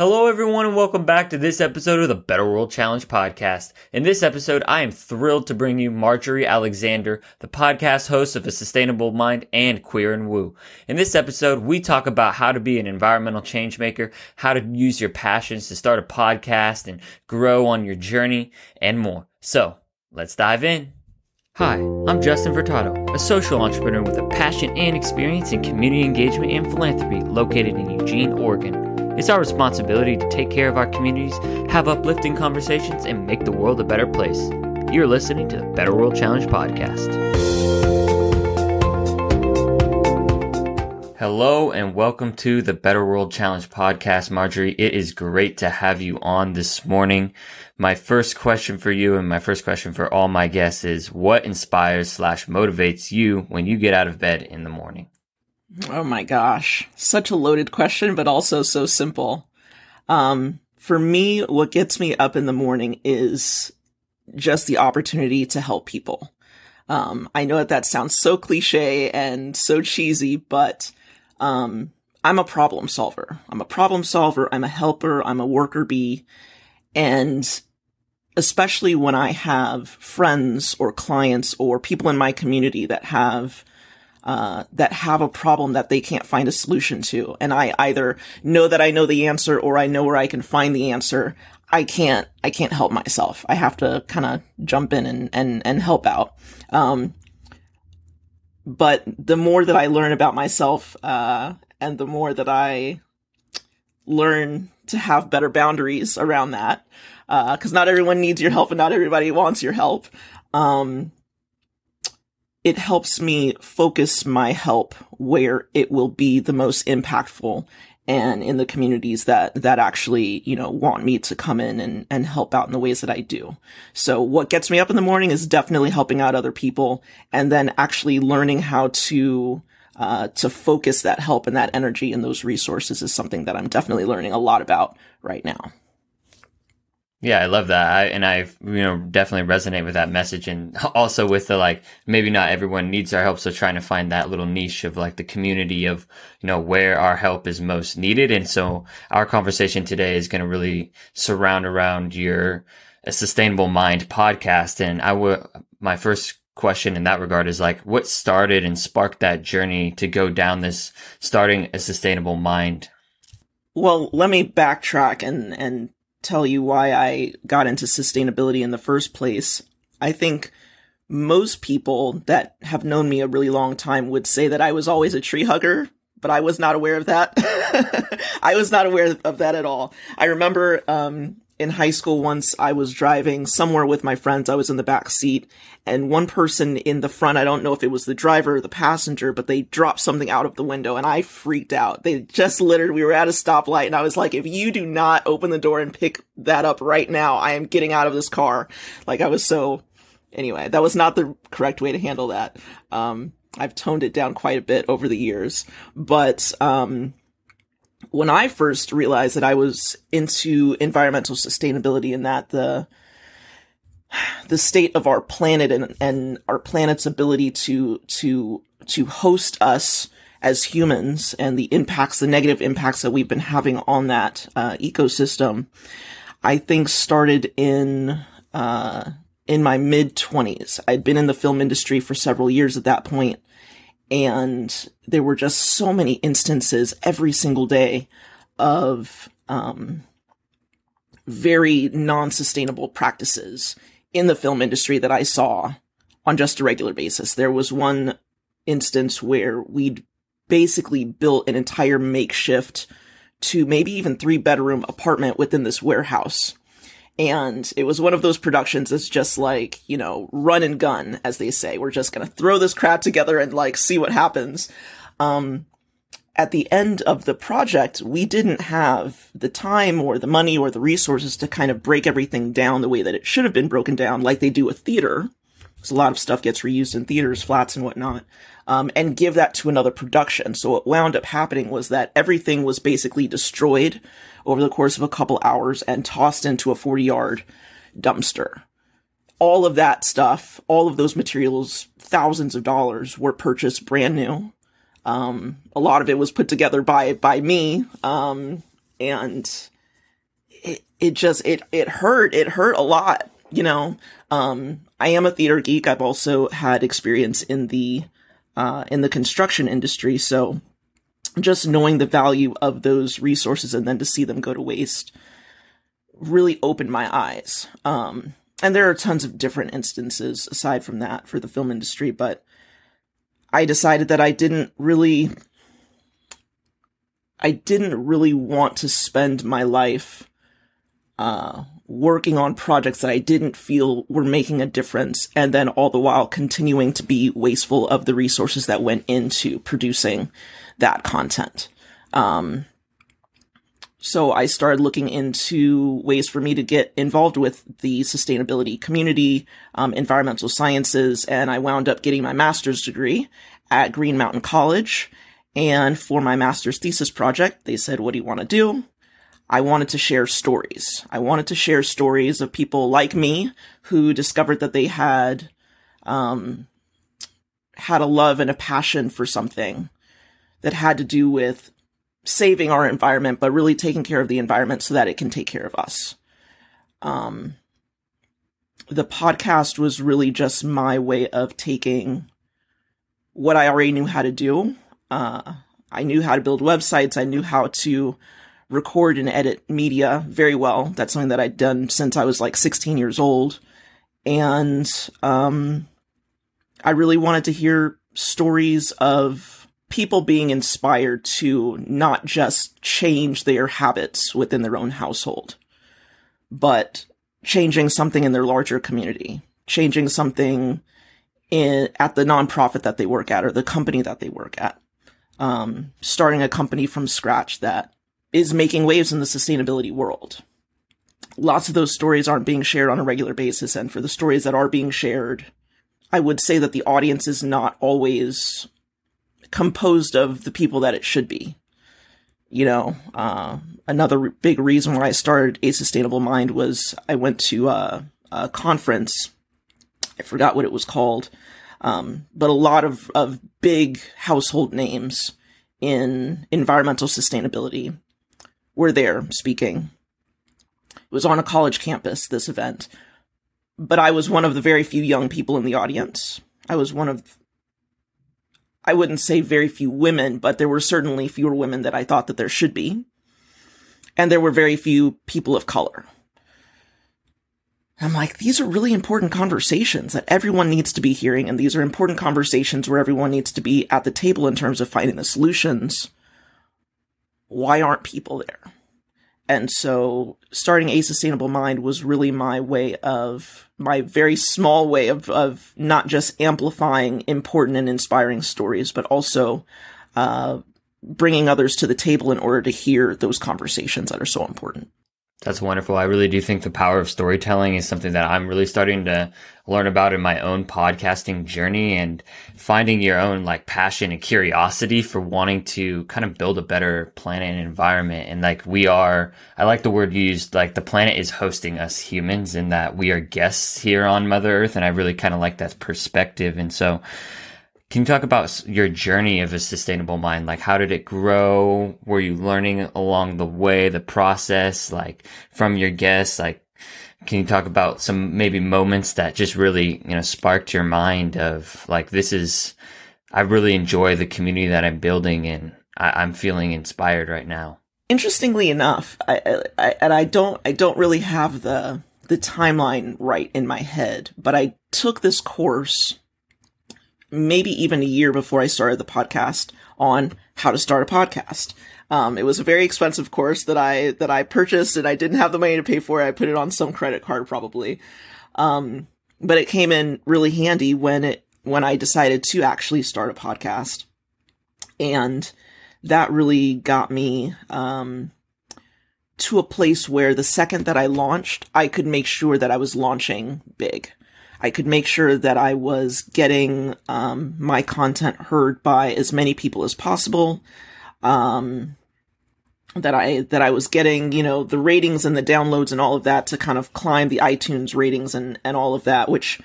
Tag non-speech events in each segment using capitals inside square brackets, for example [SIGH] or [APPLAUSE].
Hello, everyone, and welcome back to this episode of the Better World Challenge podcast. In this episode, I am thrilled to bring you Marjorie Alexander, the podcast host of A Sustainable Mind and Queer and Woo. In this episode, we talk about how to be an environmental change maker, how to use your passions to start a podcast and grow on your journey, and more. So, let's dive in. Hi, I'm Justin Furtado, a social entrepreneur with a passion and experience in community engagement and philanthropy located in Eugene, Oregon. It's our responsibility to take care of our communities, have uplifting conversations, and make the world a better place. You're listening to the Better World Challenge podcast. Hello and welcome to the Better World Challenge podcast, Marjorie. It is great to have you on this morning. My first question for you and my first question for all my guests is what inspires slash motivates you when you get out of bed in the morning? Oh my gosh. Such a loaded question, but also so simple. Um, for me, what gets me up in the morning is just the opportunity to help people. Um, I know that that sounds so cliche and so cheesy, but, um, I'm a problem solver. I'm a problem solver. I'm a helper. I'm a worker bee. And especially when I have friends or clients or people in my community that have uh, that have a problem that they can't find a solution to. And I either know that I know the answer or I know where I can find the answer. I can't, I can't help myself. I have to kind of jump in and, and, and help out. Um, but the more that I learn about myself, uh, and the more that I learn to have better boundaries around that, uh, cause not everyone needs your help and not everybody wants your help. Um, it helps me focus my help where it will be the most impactful and in the communities that that actually you know want me to come in and and help out in the ways that I do. So what gets me up in the morning is definitely helping out other people and then actually learning how to uh, to focus that help and that energy and those resources is something that I'm definitely learning a lot about right now. Yeah, I love that. I, and I, you know, definitely resonate with that message and [LAUGHS] also with the like, maybe not everyone needs our help. So trying to find that little niche of like the community of, you know, where our help is most needed. And so our conversation today is going to really surround around your sustainable mind podcast. And I would, my first question in that regard is like, what started and sparked that journey to go down this starting a sustainable mind? Well, let me backtrack and, and tell you why I got into sustainability in the first place. I think most people that have known me a really long time would say that I was always a tree hugger, but I was not aware of that. [LAUGHS] I was not aware of that at all. I remember um, in high school once I was driving somewhere with my friends. I was in the back seat and one person in the front, I don't know if it was the driver or the passenger, but they dropped something out of the window and I freaked out. They just littered. We were at a stoplight and I was like, if you do not open the door and pick that up right now, I am getting out of this car. Like I was so, anyway, that was not the correct way to handle that. Um, I've toned it down quite a bit over the years, but, um, when I first realized that I was into environmental sustainability and that the the state of our planet and, and our planet's ability to to to host us as humans and the impacts, the negative impacts that we've been having on that uh, ecosystem, I think started in uh, in my mid twenties. I'd been in the film industry for several years at that point, and there were just so many instances every single day of um, very non-sustainable practices in the film industry that I saw on just a regular basis. There was one instance where we'd basically built an entire makeshift to maybe even three bedroom apartment within this warehouse and it was one of those productions that's just like, you know, run and gun, as they say. We're just gonna throw this crap together and like see what happens. Um, at the end of the project, we didn't have the time or the money or the resources to kind of break everything down the way that it should have been broken down, like they do with theater. Because a lot of stuff gets reused in theaters, flats, and whatnot, um, and give that to another production. So what wound up happening was that everything was basically destroyed over the course of a couple hours and tossed into a 40 yard dumpster. All of that stuff, all of those materials, thousands of dollars were purchased brand new. Um, a lot of it was put together by, by me. Um, and it, it just it it hurt. It hurt a lot. You know, um, I am a theater geek. I've also had experience in the uh, in the construction industry, so just knowing the value of those resources and then to see them go to waste really opened my eyes. Um, and there are tons of different instances aside from that for the film industry, but I decided that I didn't really I didn't really want to spend my life uh, working on projects that I didn't feel were making a difference, and then all the while continuing to be wasteful of the resources that went into producing that content. Um, so I started looking into ways for me to get involved with the sustainability community, um, environmental sciences, and I wound up getting my master's degree at Green Mountain College. And for my master's thesis project, they said, What do you want to do? I wanted to share stories. I wanted to share stories of people like me who discovered that they had, um, had a love and a passion for something that had to do with saving our environment, but really taking care of the environment so that it can take care of us. Um, the podcast was really just my way of taking what I already knew how to do. Uh, I knew how to build websites. I knew how to record and edit media very well. That's something that I'd done since I was like 16 years old. And um, I really wanted to hear stories of people being inspired to not just change their habits within their own household, but changing something in their larger community, changing something in at the nonprofit that they work at or the company that they work at. Um, starting a company from scratch that is making waves in the sustainability world. Lots of those stories aren't being shared on a regular basis, and for the stories that are being shared, I would say that the audience is not always composed of the people that it should be. You know, uh, another big reason why I started A Sustainable Mind was I went to uh, a conference. I forgot what it was called, um, but a lot of, of big household names in environmental sustainability were there speaking. It was on a college campus, this event, but I was one of the very few young people in the audience. I was one of I wouldn't say very few women, but there were certainly fewer women that I thought that there should be. And there were very few people of color. I'm like, these are really important conversations that everyone needs to be hearing, and these are important conversations where everyone needs to be at the table in terms of finding the solutions. Why aren't people there? And so starting A Sustainable Mind was really my way of, my very small way of, of not just amplifying important and inspiring stories, but also uh, bringing others to the table in order to hear those conversations that are so important. That's wonderful. I really do think the power of storytelling is something that I'm really starting to learn about in my own podcasting journey and finding your own like passion and curiosity for wanting to kind of build a better planet and environment. And like we are, I like the word used, like the planet is hosting us humans and that we are guests here on Mother Earth. And I really kind of like that perspective. And so can you talk about your journey of a sustainable mind? Like, how did it grow? Were you learning along the way, the process, like from your guests? Like, can you talk about some maybe moments that just really, you know, sparked your mind of like, this is, I really enjoy the community that I'm building and I, am feeling inspired right now. Interestingly enough, I, I, and I don't, I don't really have the, the timeline right in my head, but I took this course maybe even a year before I started the podcast on how to start a podcast. Um, it was a very expensive course that I that I purchased, and I didn't have the money to pay for it. I put it on some credit card, probably. Um, but it came in really handy when it when I decided to actually start a podcast, and that really got me um, to a place where the second that I launched, I could make sure that I was launching big. I could make sure that I was getting um, my content heard by as many people as possible. Um, that I that I was getting, you know, the ratings and the downloads and all of that to kind of climb the iTunes ratings and and all of that, which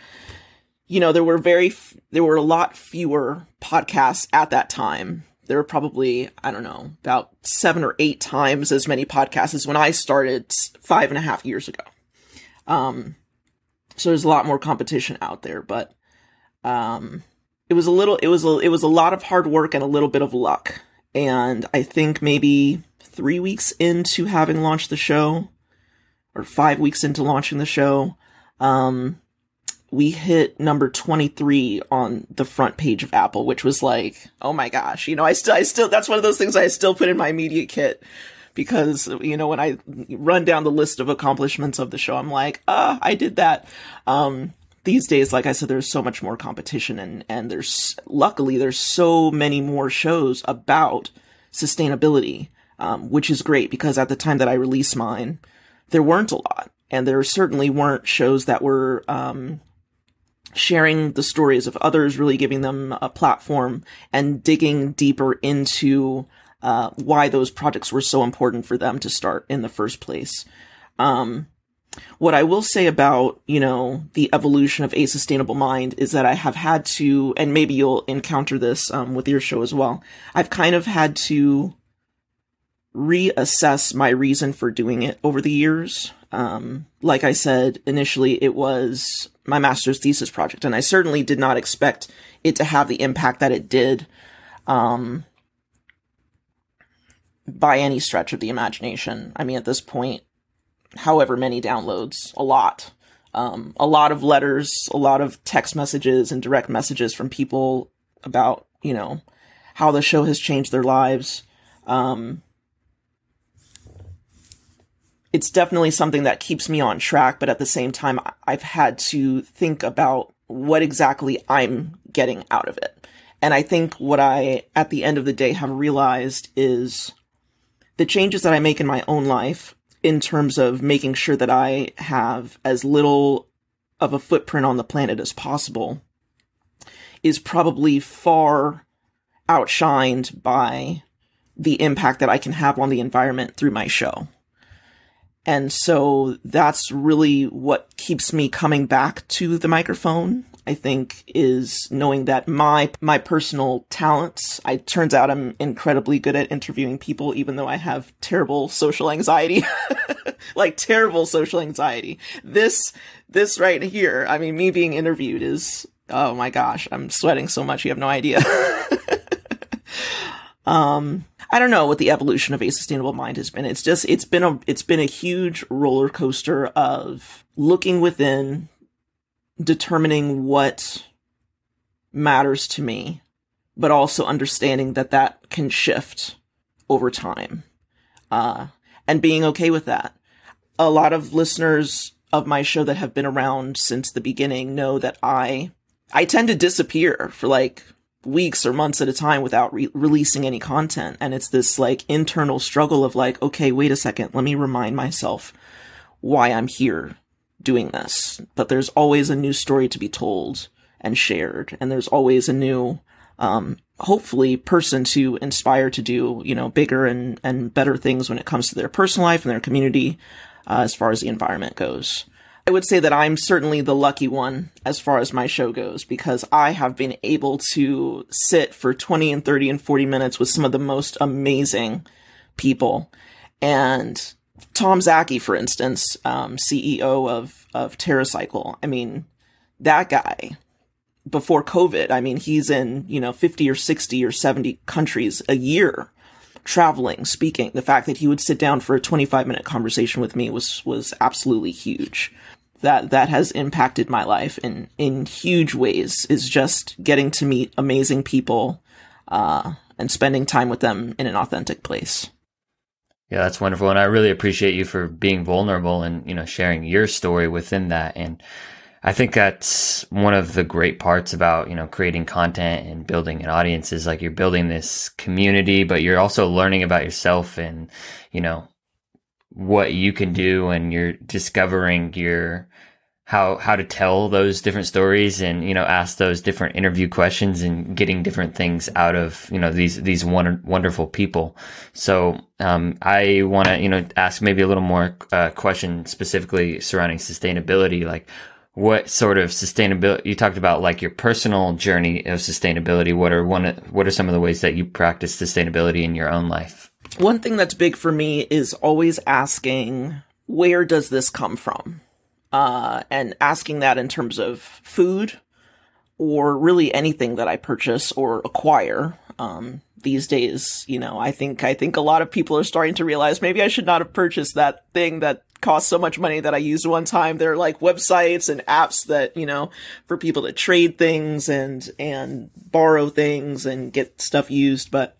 you know, there were very f- there were a lot fewer podcasts at that time there were probably, I don't know, about seven or eight times as many podcasts as when I started five and a half years ago. Um, so there's a lot more competition out there, but, um, it was a little, it was a, it was a lot of hard work and a little bit of luck. And I think maybe three weeks into having launched the show, or five weeks into launching the show, um, we hit number 23 on the front page of Apple, which was like, oh my gosh, you know, I still, I still, that's one of those things I still put in my media kit because, you know, when I run down the list of accomplishments of the show, I'm like, ah, I did that. Um, these days, like I said, there's so much more competition and, and there's, luckily, there's so many more shows about sustainability, um, which is great because at the time that I released mine, there weren't a lot. And there certainly weren't shows that were, um, sharing the stories of others, really giving them a platform and digging deeper into uh, why those projects were so important for them to start in the first place. Um, what I will say about, you know, the evolution of a sustainable mind is that I have had to, and maybe you'll encounter this um, with your show as well. I've kind of had to reassess my reason for doing it over the years. Um, like I said, initially it was my master's thesis project, and I certainly did not expect it to have the impact that it did, um, by any stretch of the imagination. I mean, at this point, however many downloads, a lot. Um, a lot of letters, a lot of text messages and direct messages from people about, you know, how the show has changed their lives. Um, it's definitely something that keeps me on track, but at the same time, I've had to think about what exactly I'm getting out of it. And I think what I, at the end of the day, have realized is the changes that I make in my own life in terms of making sure that I have as little of a footprint on the planet as possible is probably far outshined by the impact that I can have on the environment through my show. And so that's really what keeps me coming back to the microphone. I think is knowing that my my personal talents. I turns out I'm incredibly good at interviewing people, even though I have terrible social anxiety, [LAUGHS] like terrible social anxiety. This this right here, I mean, me being interviewed is oh my gosh, I'm sweating so much you have no idea. [LAUGHS] um, I don't know what the evolution of a sustainable mind has been. It's just it's been a it's been a huge roller coaster of looking within, determining what matters to me, but also understanding that that can shift over time, uh, and being okay with that. A lot of listeners of my show that have been around since the beginning know that I I tend to disappear for like weeks or months at a time without re- releasing any content. And it's this like internal struggle of like, okay, wait a second, let me remind myself why I'm here doing this. But there's always a new story to be told and shared. And there's always a new, um, hopefully person to inspire to do, you know, bigger and, and better things when it comes to their personal life and their community, uh, as far as the environment goes. I would say that I'm certainly the lucky one as far as my show goes because I have been able to sit for 20 and 30 and 40 minutes with some of the most amazing people. And Tom Szaky, for instance, um, CEO of, of TerraCycle, I mean, that guy before COVID, I mean, he's in, you know, 50 or 60 or 70 countries a year traveling, speaking. The fact that he would sit down for a 25 minute conversation with me was, was absolutely huge that that has impacted my life in in huge ways is just getting to meet amazing people uh, and spending time with them in an authentic place. Yeah, that's wonderful, and I really appreciate you for being vulnerable and you know sharing your story within that. And I think that's one of the great parts about you know creating content and building an audience is like you're building this community, but you're also learning about yourself and you know what you can do and you're discovering your how how to tell those different stories and you know ask those different interview questions and getting different things out of you know these these wonder, wonderful people. So um, i want to you know ask maybe a little more uh, question specifically surrounding sustainability like what sort of sustainability you talked about like your personal journey of sustainability. What are one what are some of the ways that you practice sustainability in your own life? One thing that's big for me is always asking where does this come from uh, and asking that in terms of food or really anything that i purchase or acquire um, these days you know i think i think a lot of people are starting to realize maybe i should not have purchased that thing that cost so much money that I used one time. There are like websites and apps that, you know, for people to trade things and, and borrow things and get stuff used. But,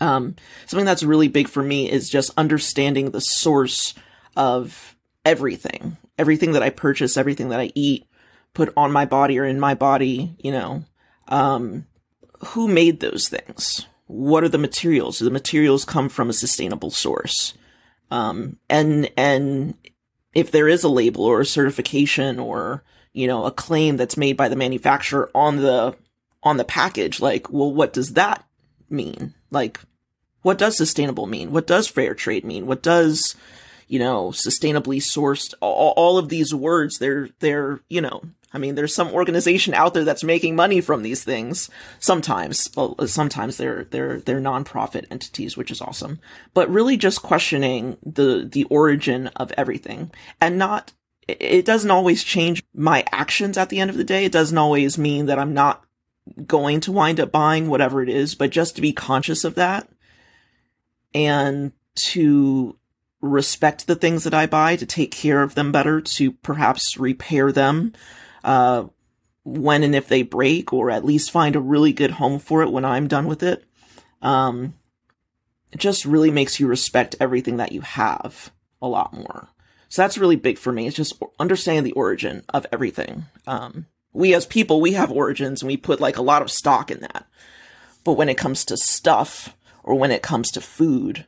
um, something that's really big for me is just understanding the source of everything, everything that I purchase, everything that I eat, put on my body or in my body, you know, um, who made those things? What are the materials? Do the materials come from a sustainable source? Um, and, and if there is a label or a certification or, you know, a claim that's made by the manufacturer on the, on the package, like, well, what does that mean? Like, what does sustainable mean? What does fair trade mean? What does, you know, sustainably sourced, all, all of these words, they're, they're, you know, I mean, there's some organization out there that's making money from these things. Sometimes, sometimes they're they're they're nonprofit entities, which is awesome. But really, just questioning the the origin of everything, and not. It doesn't always change my actions at the end of the day. It doesn't always mean that I'm not going to wind up buying whatever it is, but just to be conscious of that and to respect the things that I buy, to take care of them better, to perhaps repair them uh, when and if they break, or at least find a really good home for it when I'm done with it. Um, it just really makes you respect everything that you have a lot more. So that's really big for me. It's just understanding the origin of everything. Um, we as people, we have origins and we put like a lot of stock in that. But when it comes to stuff or when it comes to food,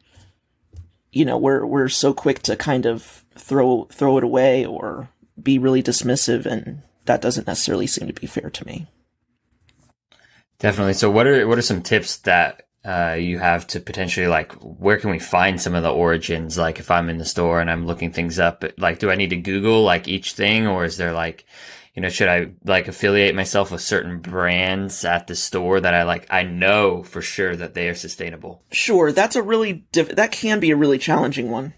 you know, we're, we're so quick to kind of throw, throw it away or be really dismissive and that doesn't necessarily seem to be fair to me. Definitely. So, what are what are some tips that uh, you have to potentially like? Where can we find some of the origins? Like, if I'm in the store and I'm looking things up, like, do I need to Google like each thing, or is there like, you know, should I like affiliate myself with certain brands at the store that I like? I know for sure that they are sustainable. Sure, that's a really diff- that can be a really challenging one.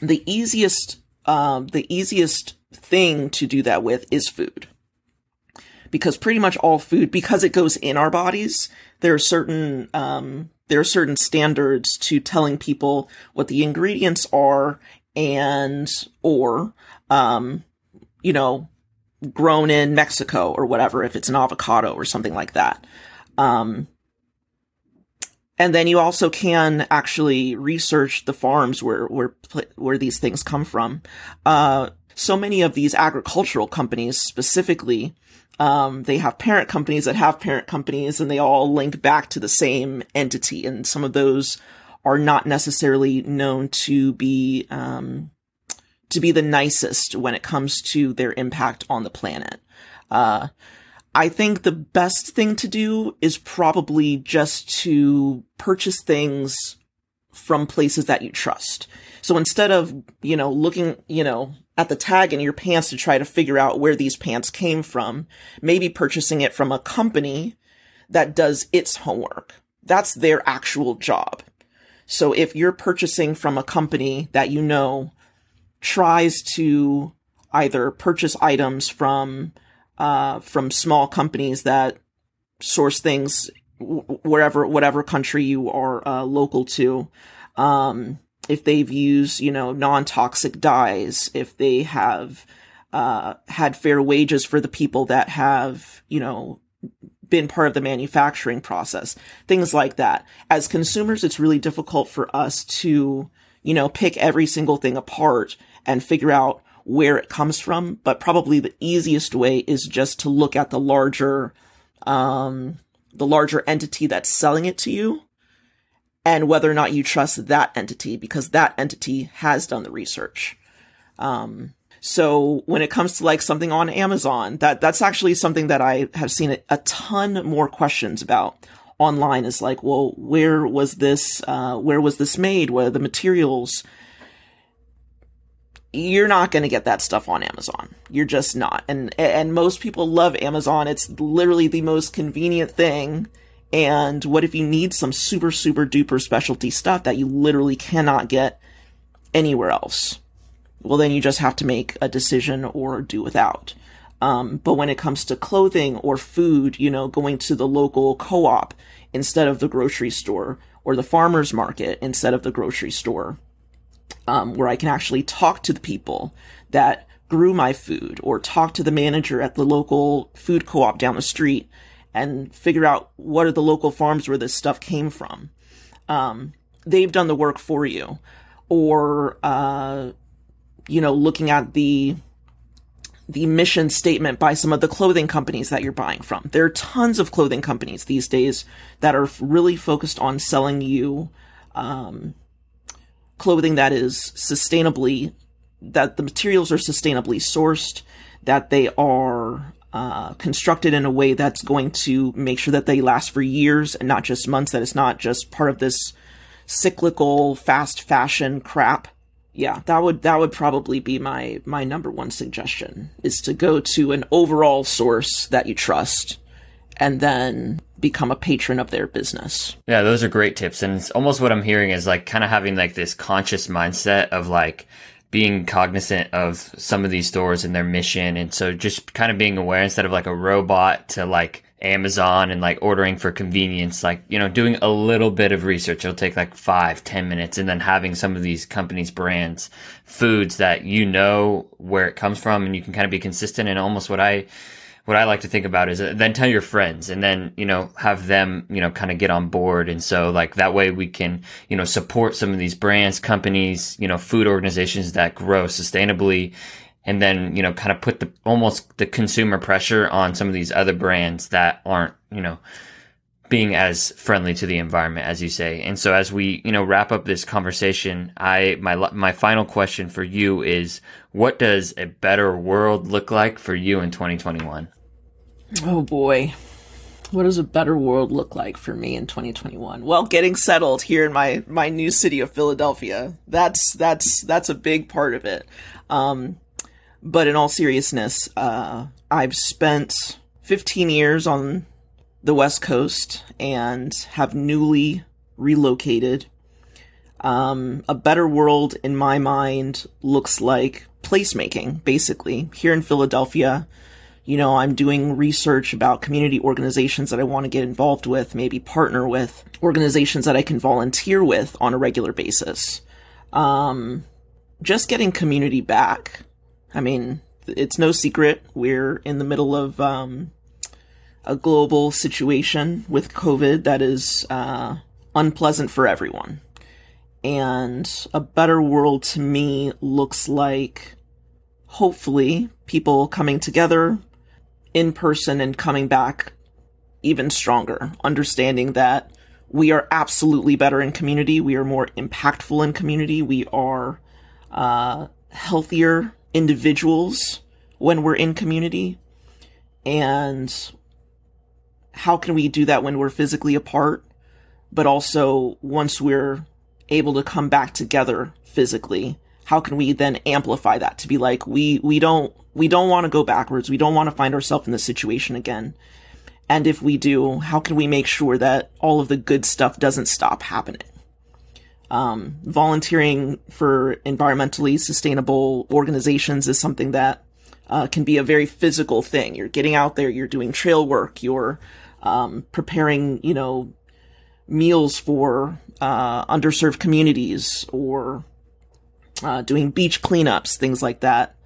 The easiest, um, the easiest thing to do that with is food. Because pretty much all food, because it goes in our bodies, there are certain, um, there are certain standards to telling people what the ingredients are and, or, um, you know, grown in Mexico or whatever, if it's an avocado or something like that. Um, and then you also can actually research the farms where where where these things come from. Uh, so many of these agricultural companies specifically um, they have parent companies that have parent companies and they all link back to the same entity and some of those are not necessarily known to be um, to be the nicest when it comes to their impact on the planet uh, i think the best thing to do is probably just to purchase things from places that you trust so instead of you know looking you know at the tag in your pants to try to figure out where these pants came from, maybe purchasing it from a company that does its homework. That's their actual job. So if you're purchasing from a company that you know tries to either purchase items from uh, from small companies that source things wherever whatever country you are uh, local to, um, if they've used, you know, non-toxic dyes, if they have uh, had fair wages for the people that have, you know, been part of the manufacturing process, things like that. As consumers, it's really difficult for us to, you know, pick every single thing apart and figure out where it comes from. But probably the easiest way is just to look at the larger, um, the larger entity that's selling it to you and whether or not you trust that entity because that entity has done the research. Um, so when it comes to like something on Amazon, that that's actually something that I have seen a, a ton more questions about online. Is like, well, where was this? Uh, where was this made? What are the materials? You're not going to get that stuff on Amazon. You're just not. And and most people love Amazon. It's literally the most convenient thing. And what if you need some super super duper specialty stuff that you literally cannot get anywhere else? Well, then you just have to make a decision or do without. Um, but when it comes to clothing or food, you know, going to the local co-op instead of the grocery store or the farmer's market instead of the grocery store, um, where I can actually talk to the people that grew my food or talk to the manager at the local food co-op down the street and figure out what are the local farms where this stuff came from. Um, they've done the work for you. Or, uh, you know, looking at the the mission statement by some of the clothing companies that you're buying from. There are tons of clothing companies these days that are really focused on selling you um, clothing that is sustainably, that the materials are sustainably sourced, that they are uh, constructed in a way that's going to make sure that they last for years and not just months, that it's not just part of this cyclical fast fashion crap. Yeah, that would that would probably be my my number one suggestion is to go to an overall source that you trust and then become a patron of their business. Yeah, those are great tips and it's almost what I'm hearing is like kind of having like this conscious mindset of like being cognizant of some of these stores and their mission and so just kind of being aware instead of like a robot to like Amazon and like ordering for convenience, like, you know, doing a little bit of research. It'll take like five, ten minutes and then having some of these companies, brands, foods that you know where it comes from and you can kind of be consistent. And almost what I, what I like to think about is uh, then tell your friends and then, you know, have them, you know, kind of get on board. And so like that way we can, you know, support some of these brands, companies, you know, food organizations that grow sustainably and then you know kind of put the almost the consumer pressure on some of these other brands that aren't you know being as friendly to the environment as you say and so as we you know wrap up this conversation i my my final question for you is what does a better world look like for you in 2021 oh boy. What does a better world look like for me in 2021 well getting settled here in my my new city of philadelphia. That's that's that's a big part of it. Um but in all seriousness, uh, I've spent 15 years on the West Coast and have newly relocated. Um, a better world, in my mind, looks like placemaking, basically. Here in Philadelphia, you know, I'm doing research about community organizations that I want to get involved with, maybe partner with, organizations that I can volunteer with on a regular basis. Um, just getting community back I mean, it's no secret we're in the middle of um, a global situation with COVID that is uh, unpleasant for everyone. And a better world to me looks like hopefully people coming together in person and coming back even stronger, understanding that we are absolutely better in community. We are more impactful in community. We are uh, healthier individuals when we're in community and how can we do that when we're physically apart but also once we're able to come back together physically how can we then amplify that to be like we we don't we don't want to go backwards. We don't want to find ourselves in this situation again. And if we do how can we make sure that all of the good stuff doesn't stop happening? Um, volunteering for environmentally sustainable organizations is something that uh, can be a very physical thing. You're getting out there, you're doing trail work, you're um, preparing, you know, meals for uh, underserved communities or uh, doing beach cleanups, things like that.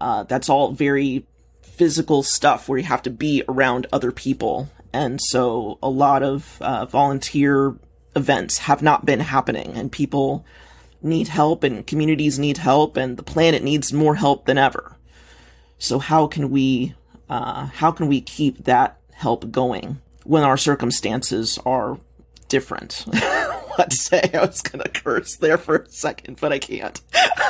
Uh, that's all very physical stuff where you have to be around other people. And so a lot of uh, volunteer events have not been happening and people need help and communities need help and the planet needs more help than ever. So how can we uh, how can we keep that help going when our circumstances are different? [LAUGHS] Let's say I was gonna curse there for a second, but I can't. [LAUGHS]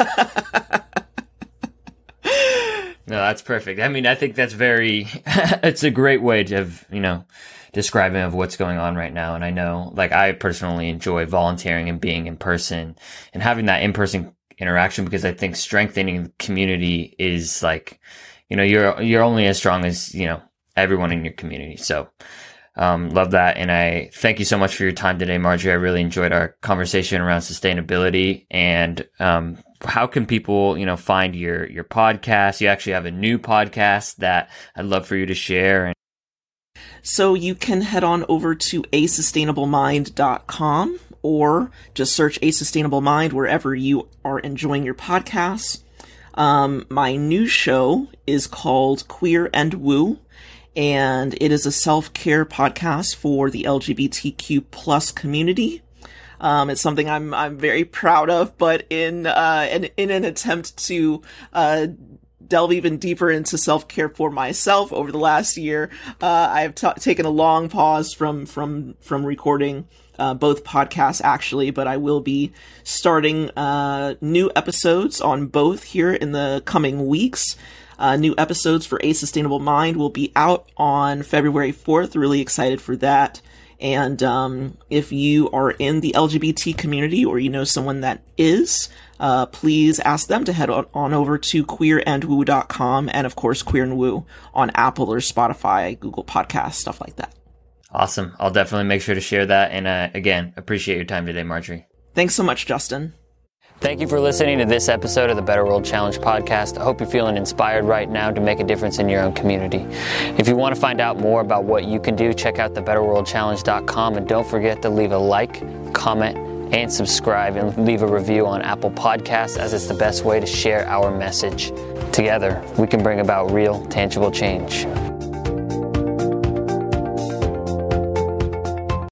no, that's perfect. I mean, I think that's very. [LAUGHS] it's a great way to have you know describing of what's going on right now. And I know, like, I personally enjoy volunteering and being in person and having that in person interaction because I think strengthening the community is like, you know, you're you're only as strong as you know everyone in your community. So. Um, love that. And I thank you so much for your time today, Marjorie. I really enjoyed our conversation around sustainability and, um, how can people, you know, find your, your podcast? You actually have a new podcast that I'd love for you to share. And- So you can head on over to asustainablemind.com or just search A Sustainable Mind wherever you are enjoying your podcasts. Um, my new show is called Queer and Woo, and it is a self-care podcast for the LGBTQ plus community. Um, it's something I'm I'm very proud of, but in uh, in, in an attempt to uh, delve even deeper into self care for myself over the last year, uh, I have t- taken a long pause from from from recording. Uh, both podcasts actually, but I will be starting uh, new episodes on both here in the coming weeks. Uh, new episodes for A Sustainable Mind will be out on February 4th. Really excited for that. And um, if you are in the LGBT community or you know someone that is, uh, please ask them to head on, on over to queerandwoo.com and, of course, Queer and Woo on Apple or Spotify, Google Podcasts, stuff like that. Awesome. I'll definitely make sure to share that. And uh, again, appreciate your time today, Marjorie. Thanks so much, Justin. Thank you for listening to this episode of the Better World Challenge podcast. I hope you're feeling inspired right now to make a difference in your own community. If you want to find out more about what you can do, check out thebetterworldchallenge.com and don't forget to leave a like, comment, and subscribe and leave a review on Apple Podcasts as it's the best way to share our message. Together, we can bring about real, tangible change.